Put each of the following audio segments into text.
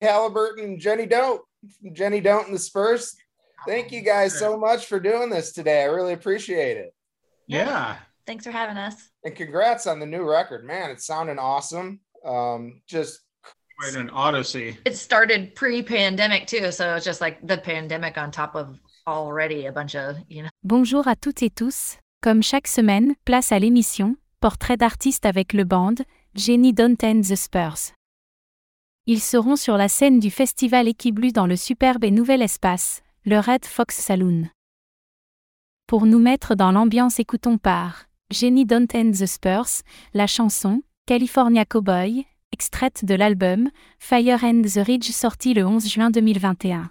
Halliburton and Jenny Don't. Jenny Don't and the Spurs. Thank you guys so much for doing this today. I really appreciate it. Yeah. Thanks for having us. And congrats on the new record, man. It's sounding awesome. Um, just quite an odyssey. It started pre-pandemic too, so it's just like the pandemic on top of already a bunch of, you know. Bonjour à toutes et tous. Comme chaque semaine, place à l'émission Portrait d'artiste avec le band Jenny Don't and the Spurs. Ils seront sur la scène du festival Équiblu dans le superbe et nouvel espace, le Red Fox Saloon. Pour nous mettre dans l'ambiance, écoutons par Jenny Don't and the Spurs, la chanson California Cowboy, extraite de l'album Fire and the Ridge sorti le 11 juin 2021.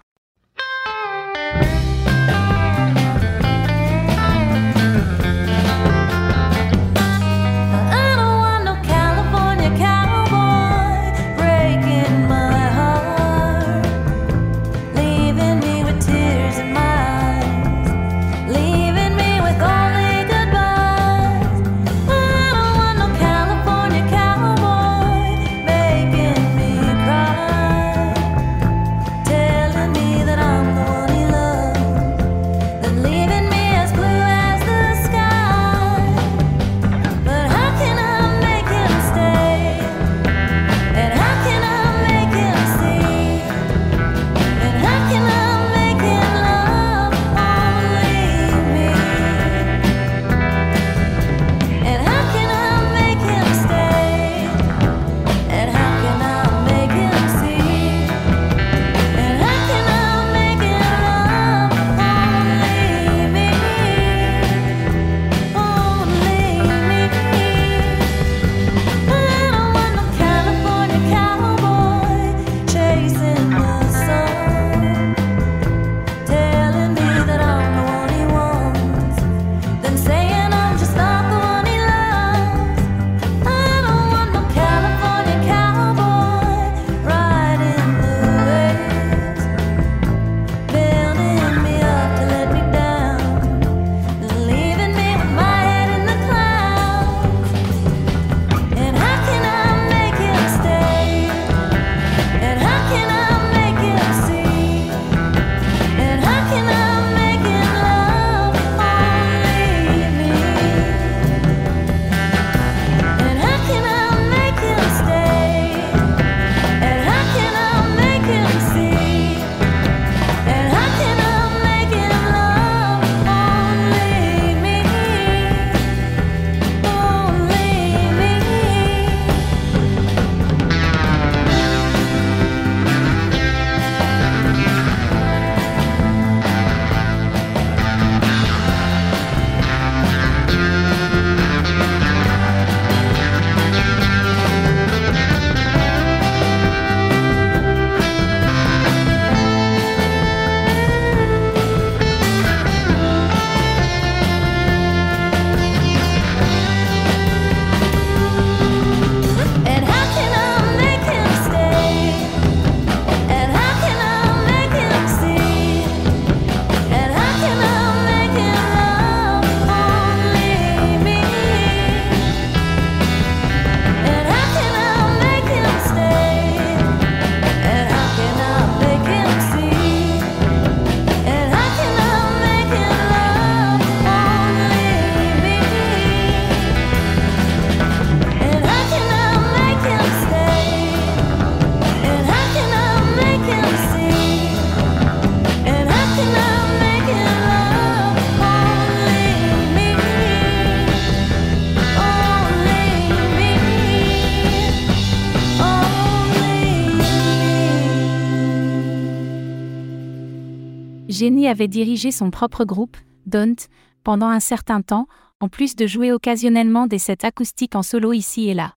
Jenny avait dirigé son propre groupe, Don't, pendant un certain temps, en plus de jouer occasionnellement des sets acoustiques en solo ici et là.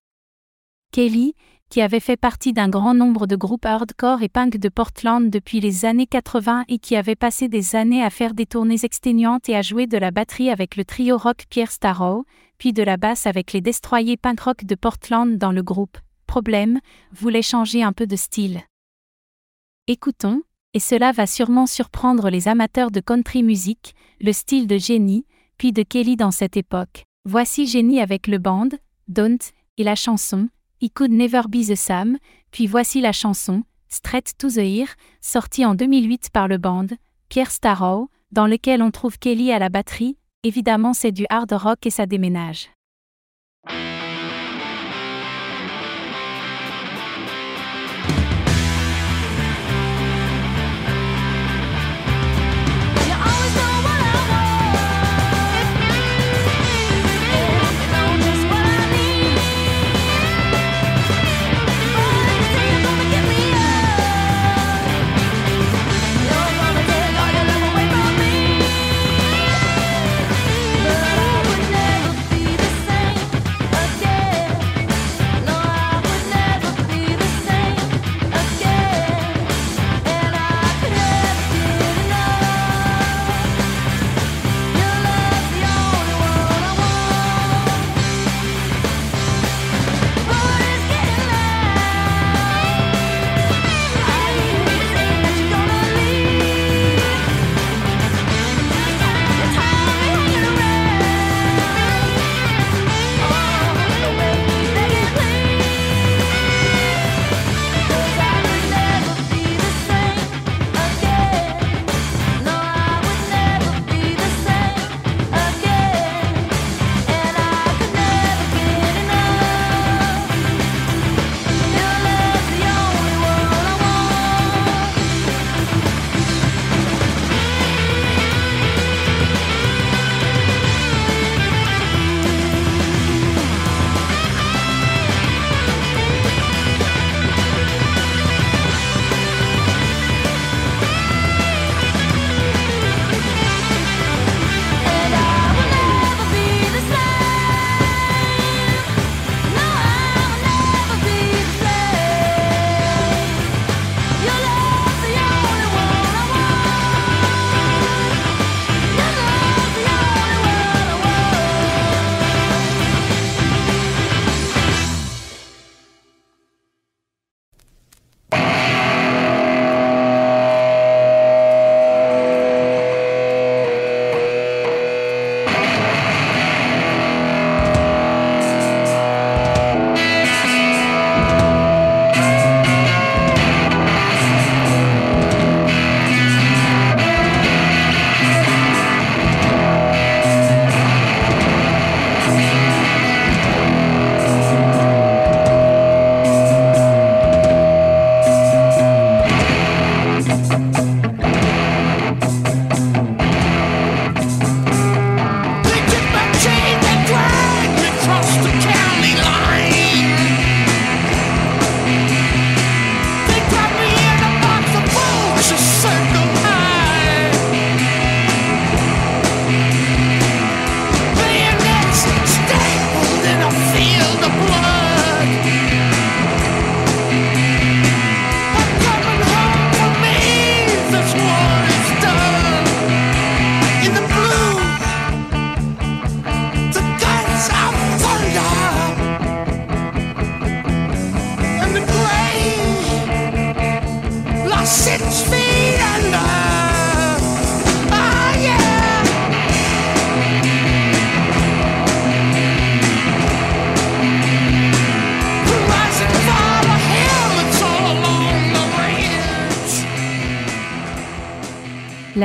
Kelly, qui avait fait partie d'un grand nombre de groupes hardcore et punk de Portland depuis les années 80 et qui avait passé des années à faire des tournées exténuantes et à jouer de la batterie avec le trio rock Pierre Starrow, puis de la basse avec les destroyers punk rock de Portland dans le groupe. Problème, voulait changer un peu de style. Écoutons, et cela va sûrement surprendre les amateurs de country music, le style de Jenny, puis de Kelly dans cette époque. Voici Jenny avec le band, Don't, et la chanson, He Could Never Be the Sam, puis voici la chanson, Straight to the Ear, sortie en 2008 par le band, Pierre Starrow, dans lequel on trouve Kelly à la batterie, évidemment c'est du hard rock et ça déménage.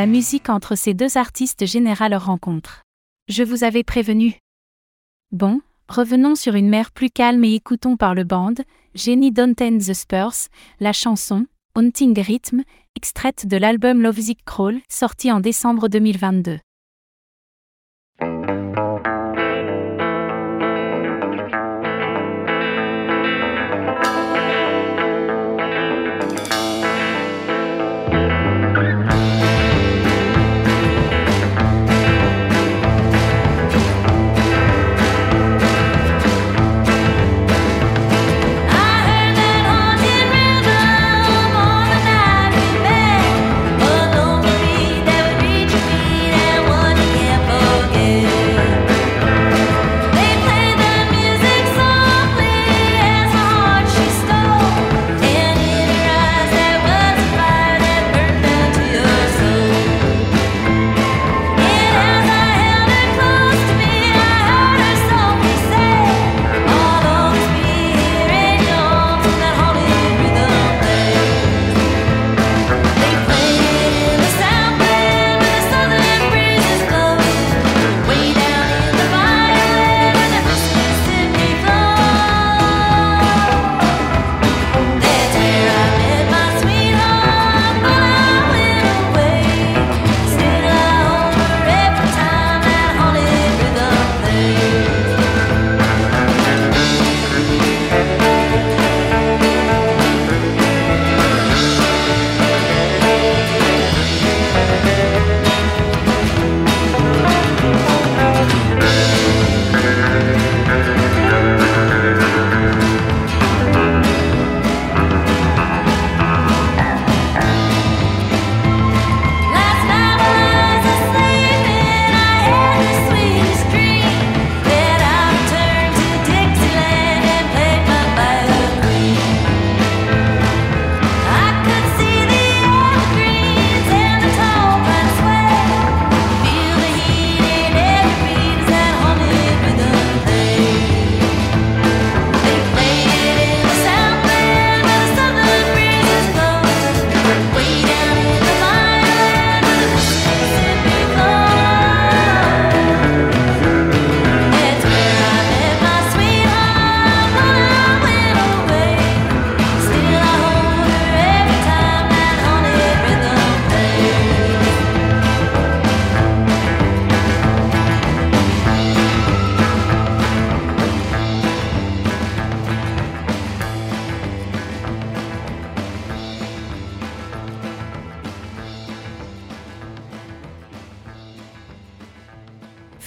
musique entre ces deux artistes généra leur rencontre. Je vous avais prévenu. Bon, revenons sur une mer plus calme et écoutons par le band, Jenny Donten The Spurs, la chanson, Haunting Rhythm, extraite de l'album Lovesick Crawl, sorti en décembre 2022.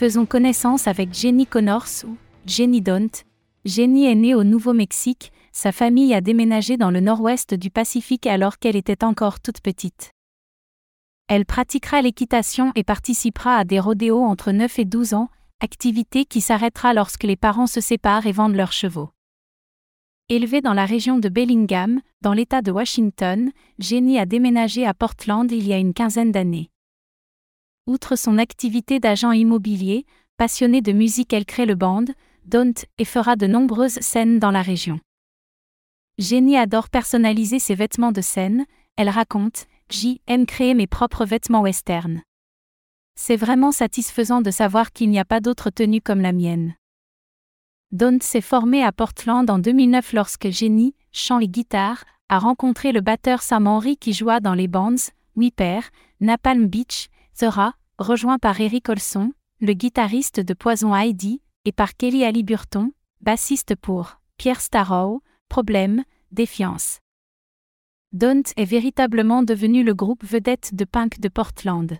Faisons connaissance avec Jenny Connors ou Jenny Don't. Jenny est née au Nouveau-Mexique, sa famille a déménagé dans le nord-ouest du Pacifique alors qu'elle était encore toute petite. Elle pratiquera l'équitation et participera à des rodéos entre 9 et 12 ans, activité qui s'arrêtera lorsque les parents se séparent et vendent leurs chevaux. Élevée dans la région de Bellingham, dans l'État de Washington, Jenny a déménagé à Portland il y a une quinzaine d'années. Outre son activité d'agent immobilier, passionnée de musique, elle crée le band, Don't, et fera de nombreuses scènes dans la région. Jenny adore personnaliser ses vêtements de scène, elle raconte J aime créer mes propres vêtements western. C'est vraiment satisfaisant de savoir qu'il n'y a pas d'autre tenue comme la mienne. Don't s'est formé à Portland en 2009 lorsque Jenny, chant et guitare, a rencontré le batteur Sam Henry qui joua dans les bands Whipper, Napalm Beach, Zora, rejoint par Eric Olson, le guitariste de Poison Heidi, et par Kelly Ali Burton, bassiste pour Pierre Starrow, Problème, Défiance. Don't est véritablement devenu le groupe vedette de punk de Portland.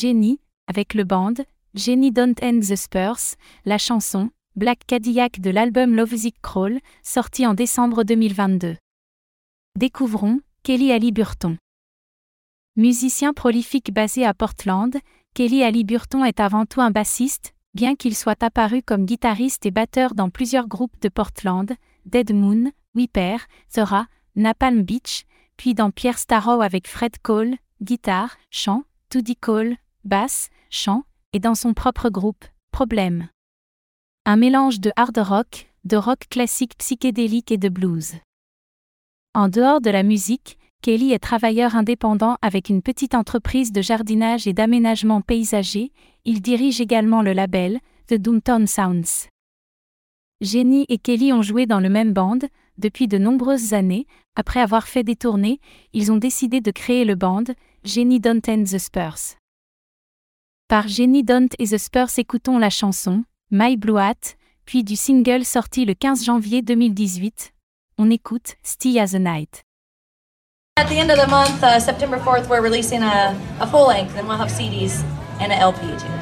Jenny, avec le band Jenny Don't End the Spurs, la chanson Black Cadillac de l'album Lovesick Crawl, sorti en décembre 2022. Découvrons Kelly Ali Burton. Musicien prolifique basé à Portland, Kelly Ali Burton est avant tout un bassiste, bien qu'il soit apparu comme guitariste et batteur dans plusieurs groupes de Portland, Dead Moon, Whipper, Zora, Napalm Beach, puis dans Pierre Starrow avec Fred Cole, guitare, chant, Toody Cole, basse, chant, et dans son propre groupe, Problème. Un mélange de hard rock, de rock classique psychédélique et de blues. En dehors de la musique, Kelly est travailleur indépendant avec une petite entreprise de jardinage et d'aménagement paysager, il dirige également le label, The Downtown Sounds. Jenny et Kelly ont joué dans le même band, depuis de nombreuses années, après avoir fait des tournées, ils ont décidé de créer le band, Jenny Don't the Spurs. Par Jenny Don't et the Spurs écoutons la chanson, My Blue Hat, puis du single sorti le 15 janvier 2018. On écoute Stay as a Night. At the end of the month, uh, September 4th, we're releasing a, a full length, and we'll have CDs and an LP too.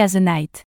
As a Night.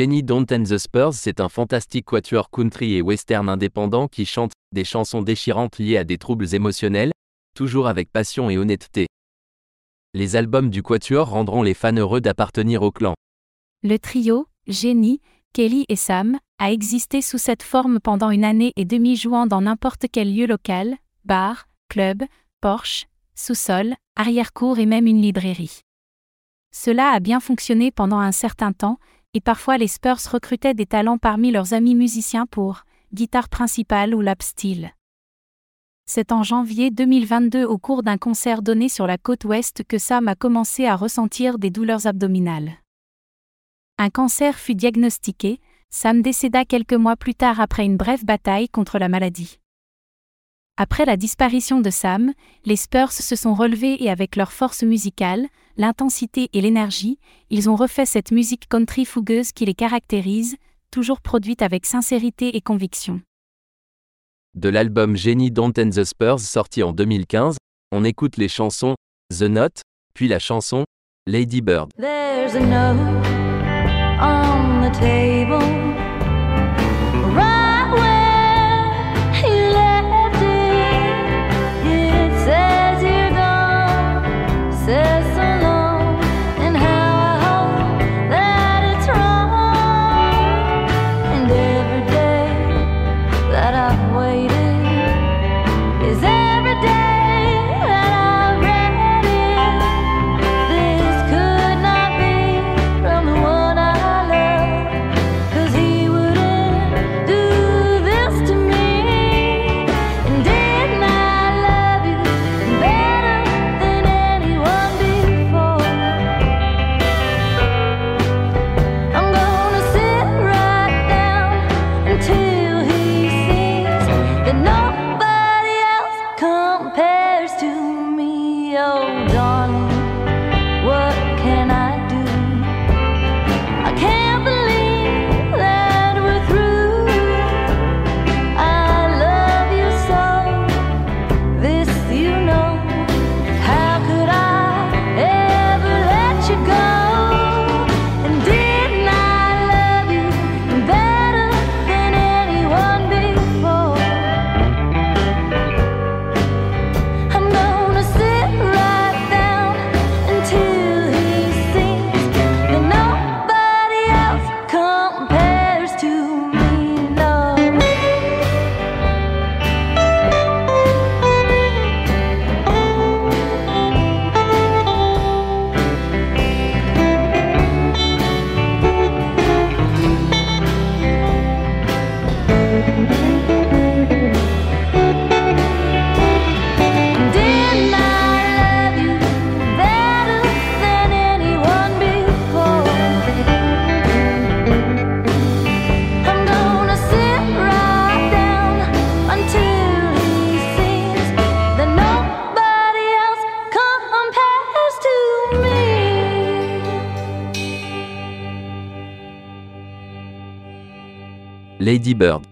Jenny Don't and the Spurs, c'est un fantastique quatuor country et western indépendant qui chante des chansons déchirantes liées à des troubles émotionnels, toujours avec passion et honnêteté. Les albums du quatuor rendront les fans heureux d'appartenir au clan. Le trio, Jenny, Kelly et Sam, a existé sous cette forme pendant une année et demie jouant dans n'importe quel lieu local, bar, club, Porsche, sous-sol, arrière-cour et même une librairie. Cela a bien fonctionné pendant un certain temps, et parfois les Spurs recrutaient des talents parmi leurs amis musiciens pour guitare principale ou lap steel. C'est en janvier 2022 au cours d'un concert donné sur la côte ouest que Sam a commencé à ressentir des douleurs abdominales. Un cancer fut diagnostiqué, Sam décéda quelques mois plus tard après une brève bataille contre la maladie. Après la disparition de Sam, les Spurs se sont relevés et avec leur force musicale, l'intensité et l'énergie, ils ont refait cette musique country fougueuse qui les caractérise, toujours produite avec sincérité et conviction. De l'album Jenny Don't and the Spurs sorti en 2015, on écoute les chansons The Note, puis la chanson Lady Bird. There's a note on the table Lady Bird.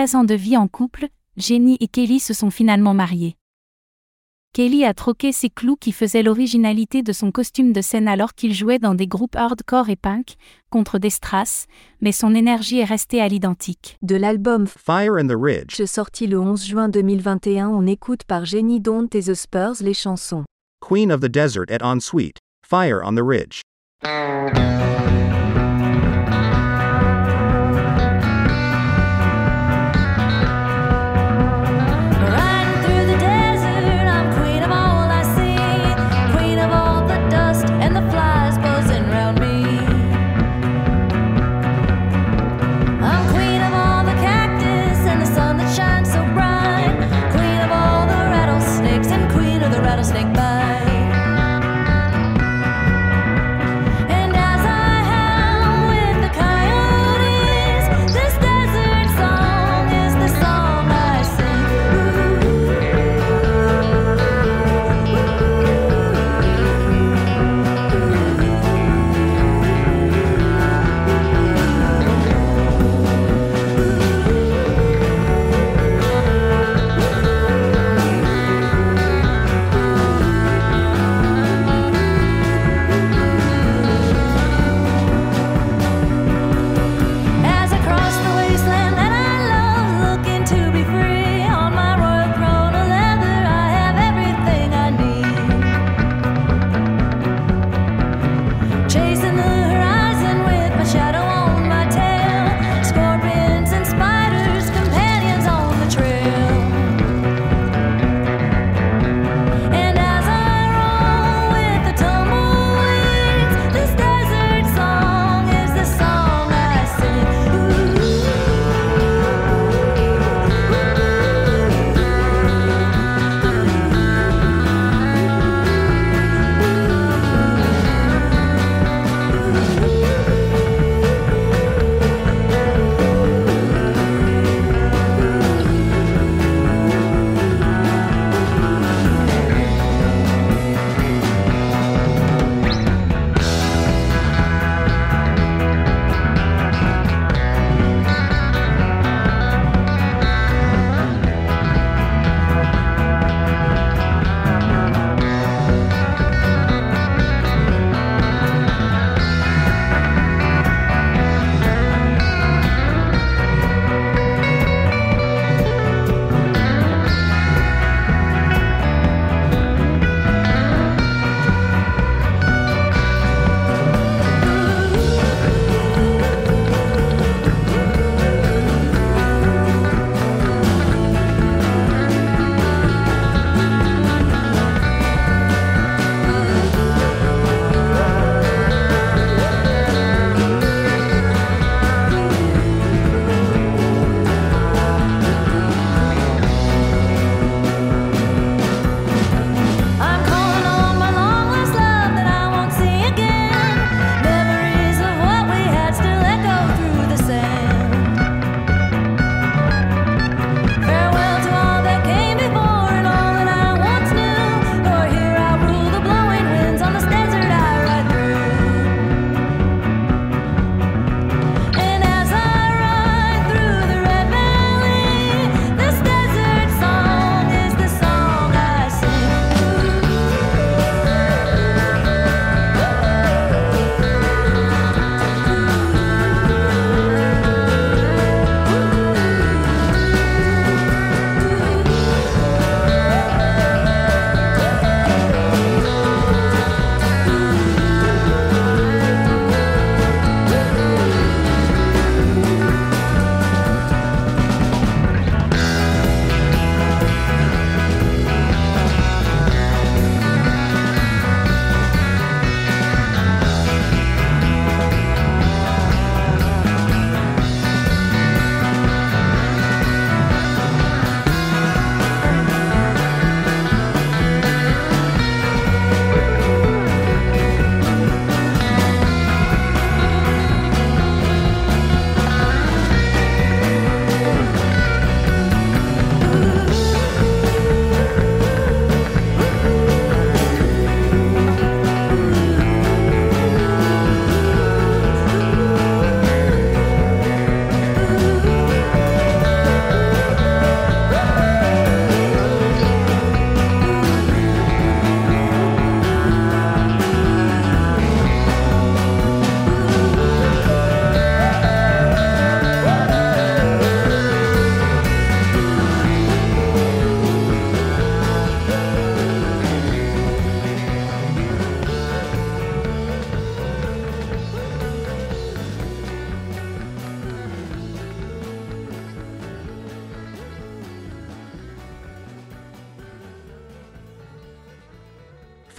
13 ans de vie en couple, Jenny et Kelly se sont finalement mariés. Kelly a troqué ses clous qui faisaient l'originalité de son costume de scène alors qu'il jouait dans des groupes hardcore et punk, contre des strass, mais son énergie est restée à l'identique. De l'album Fire in the Ridge, sorti le 11 juin 2021, on écoute par Jenny Don't et The Spurs les chansons Queen of the Desert et Ensuite, Fire on the Ridge.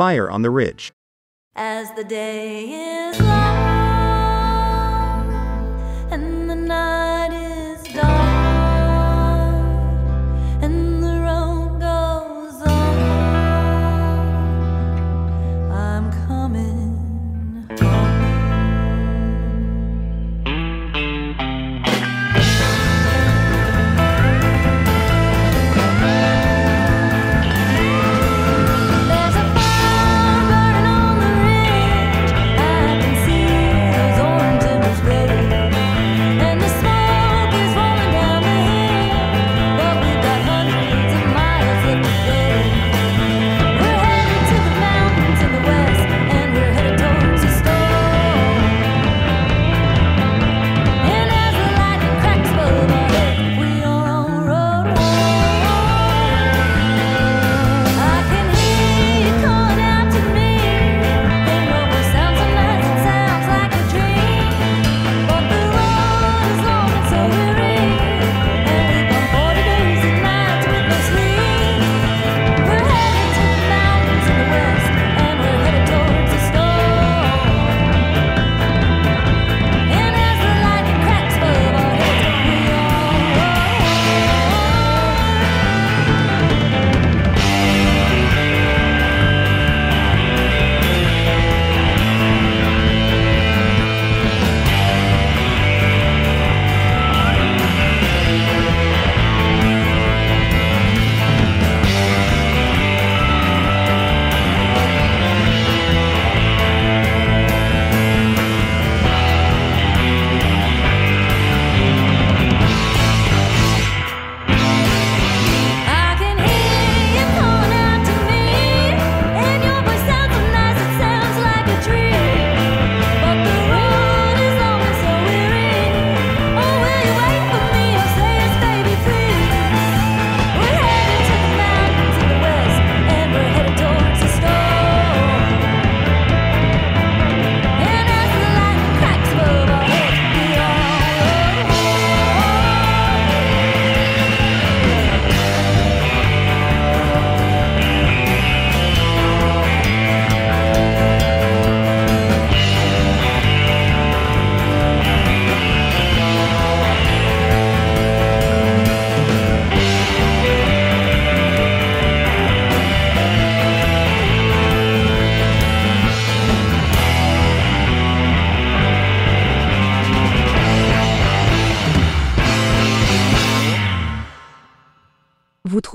Fire on the Ridge. As the day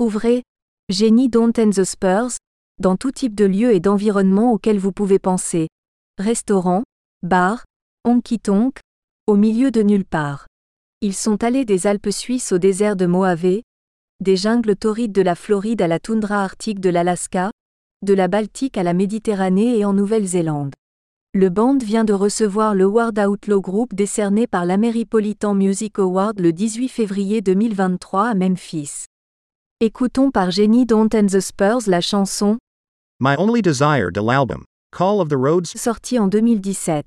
trouverez Jenny Don't and the Spurs dans tout type de lieux et d'environnement auxquels vous pouvez penser. Restaurant, bar, honky tonk, au milieu de nulle part. Ils sont allés des Alpes suisses au désert de Mojave, des jungles torrides de la Floride à la toundra arctique de l'Alaska, de la Baltique à la Méditerranée et en Nouvelle-Zélande. Le band vient de recevoir le World Outlaw Group décerné par l'Ameripolitan Music Award le 18 février 2023 à Memphis. Écoutons par Jenny Don't and the Spurs la chanson, My Only Desire de l'album, Call of the Roads, sortie en 2017.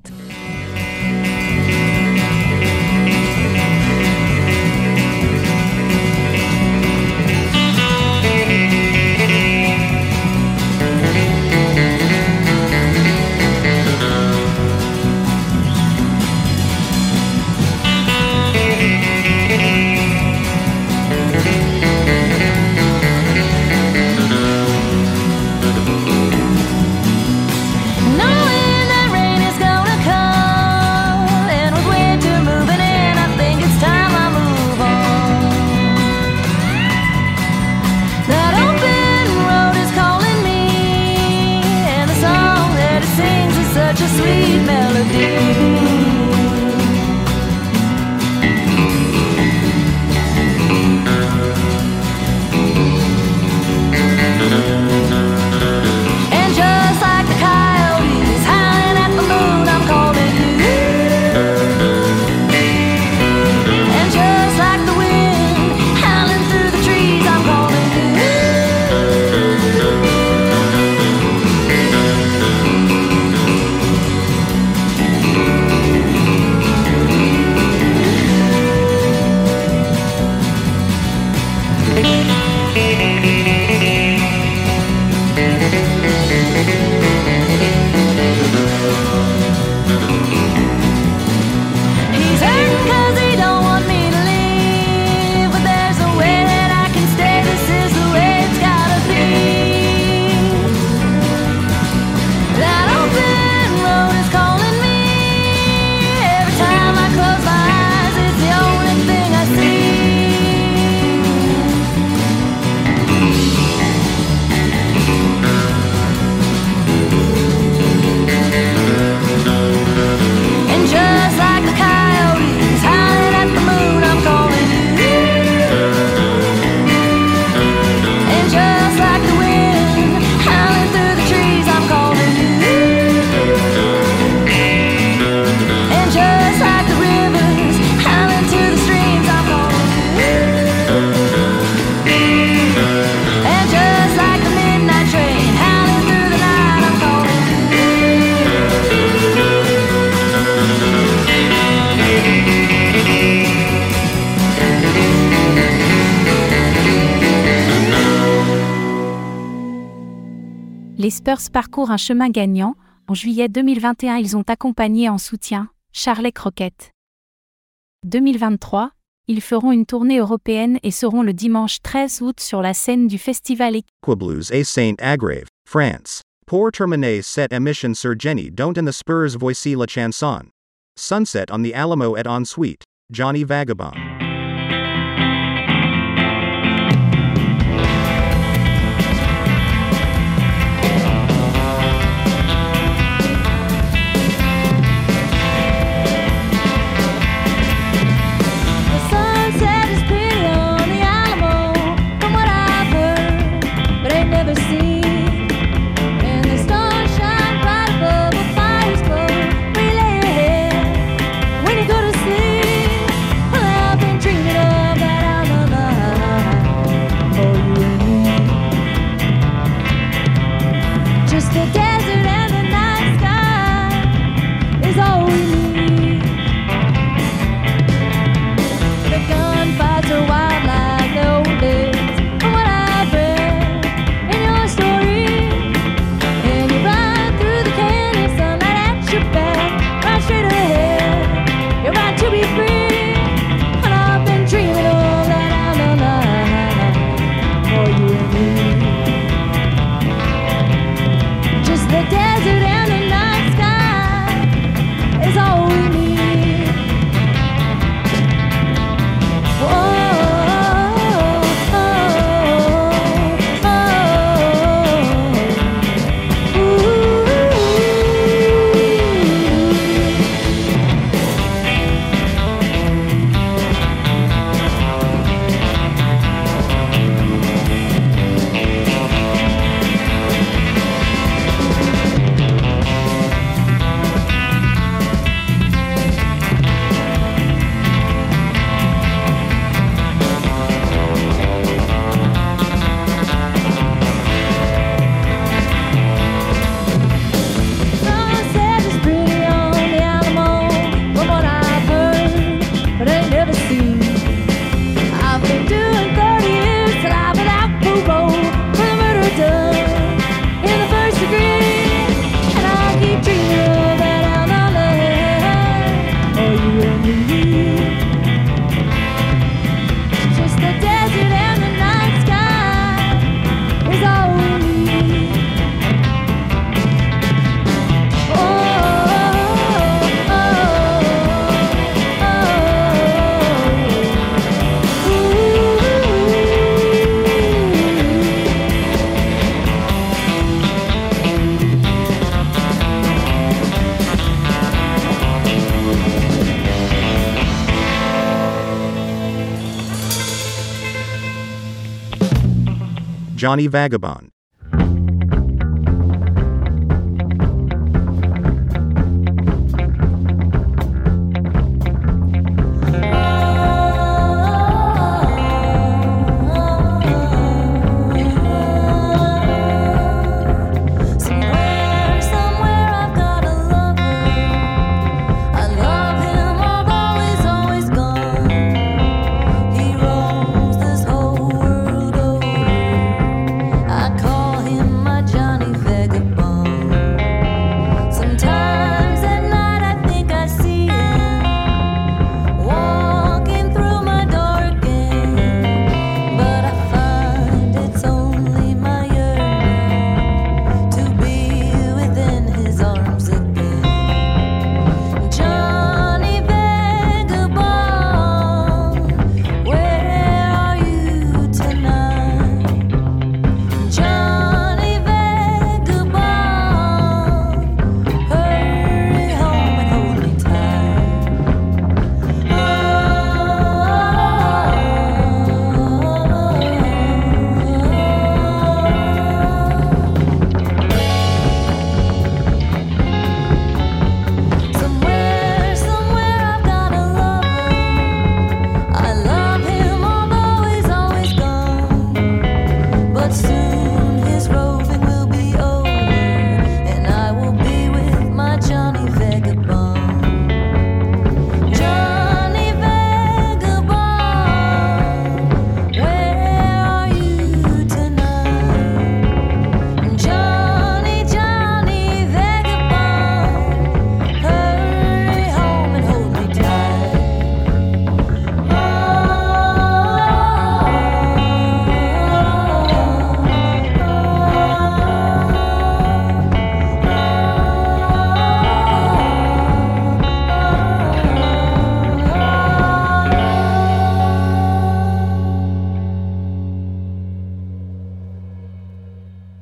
les Spurs parcourent un chemin gagnant. En juillet 2021, ils ont accompagné en soutien Charlet Croquette. 2023, ils feront une tournée européenne et seront le dimanche 13 août sur la scène du festival Equablues à Saint-Agrave, France. Pour terminer cette émission sur Jenny Don't and the Spurs voici la chanson. Sunset on the Alamo et Ensuite, Johnny Vagabond. Johnny Vagabond.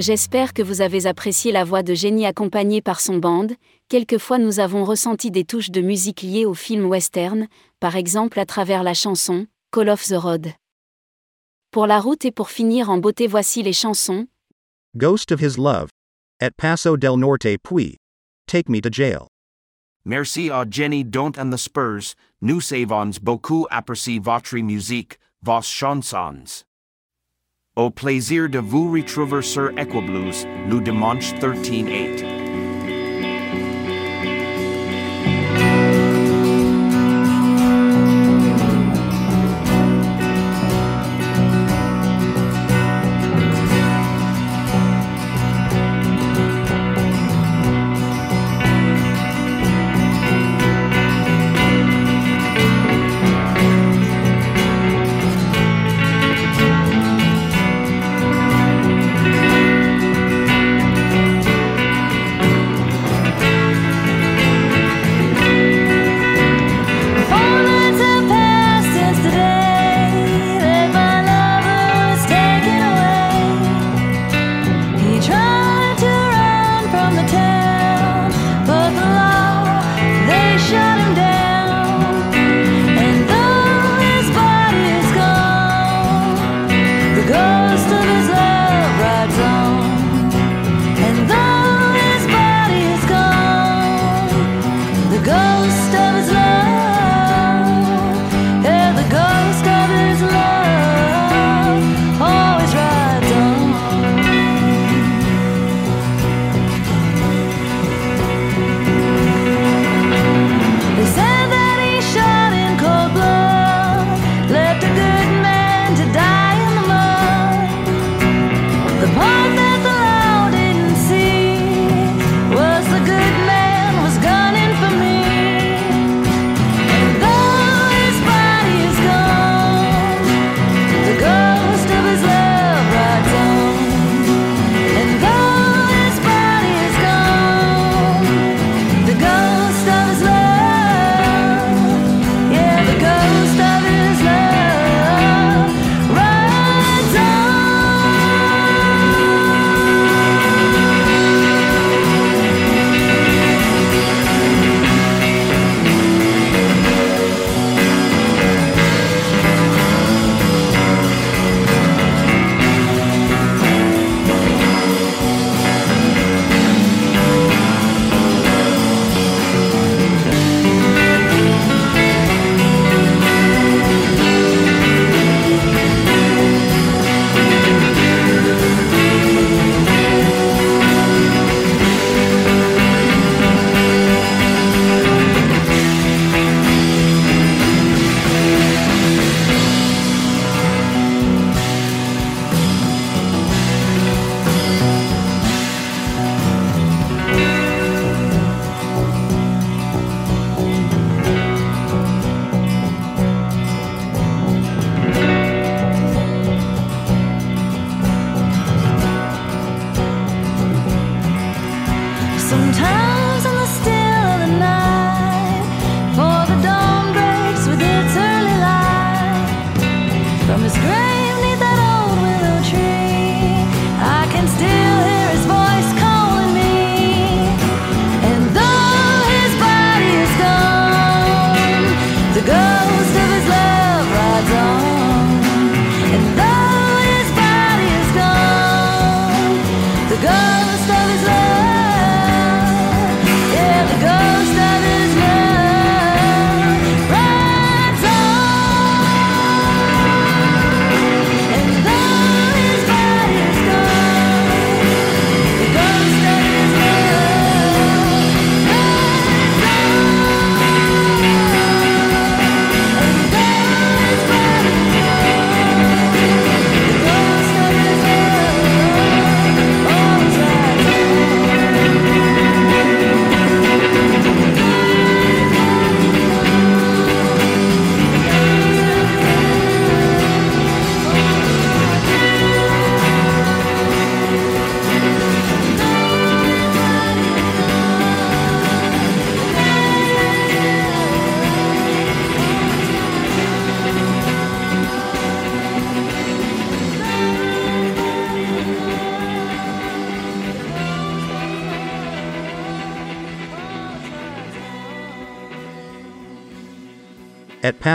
J'espère que vous avez apprécié la voix de Jenny accompagnée par son band. Quelquefois nous avons ressenti des touches de musique liées au film western, par exemple à travers la chanson Call of the Road. Pour la route et pour finir en beauté, voici les chansons Ghost of His Love. At Paso del Norte, Pui. Take Me to Jail. Merci à Jenny Don't and the Spurs, nous avons beaucoup apprécié votre musique, vos chansons. Au plaisir de vous retrouver sur Equiblues, le dimanche 13-8.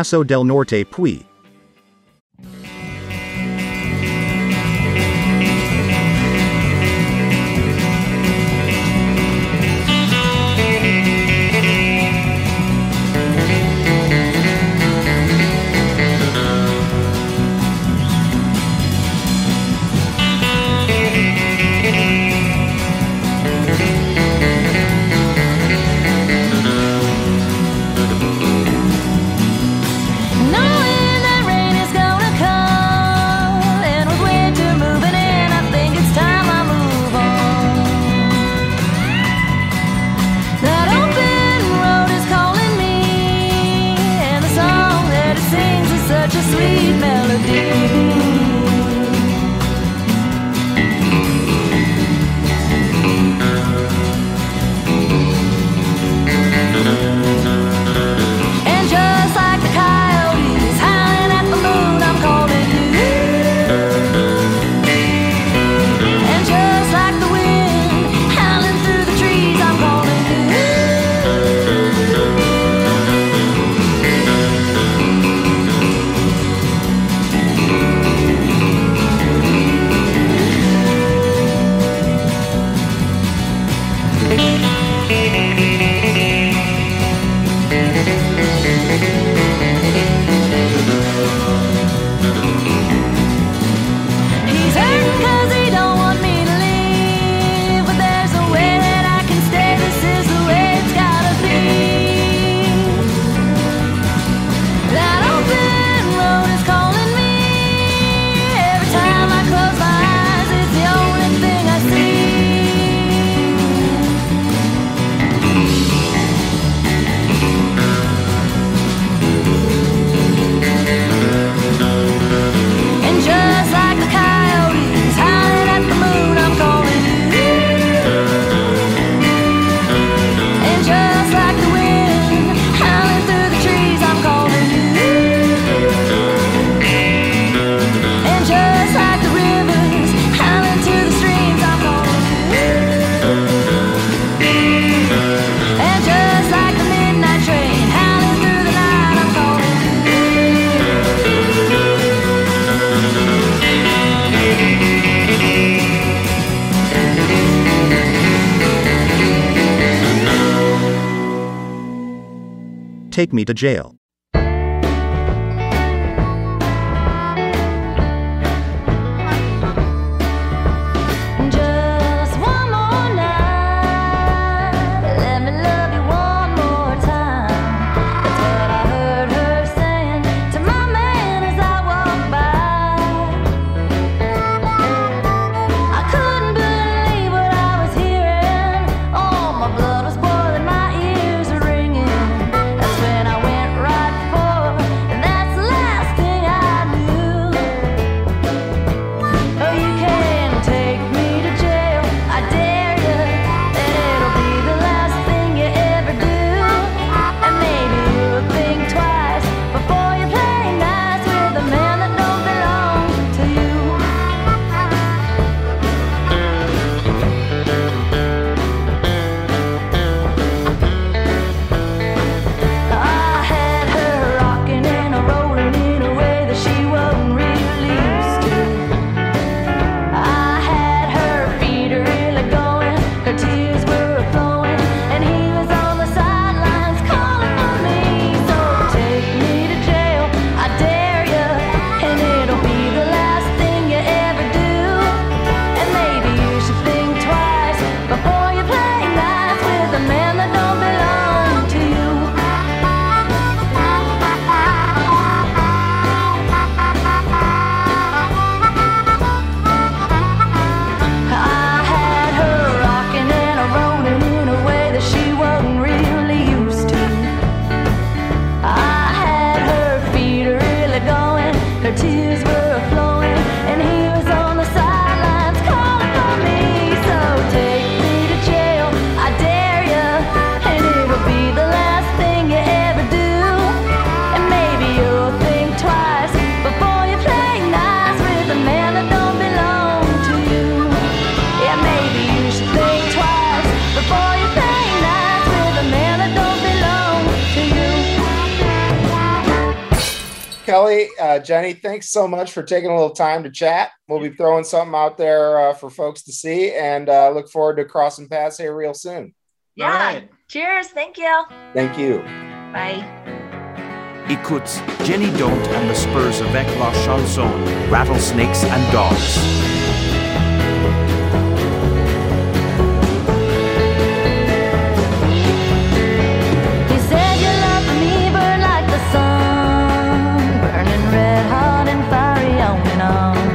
Paso del Norte, Puy. Take me to jail. Uh, Jenny, thanks so much for taking a little time to chat. We'll be throwing something out there uh, for folks to see and uh, look forward to crossing paths here real soon. Yeah. right. Cheers. Thank you. Thank you. Bye. Écoute, Jenny Don't and the Spurs avec la chanson Rattlesnakes and Dogs. know.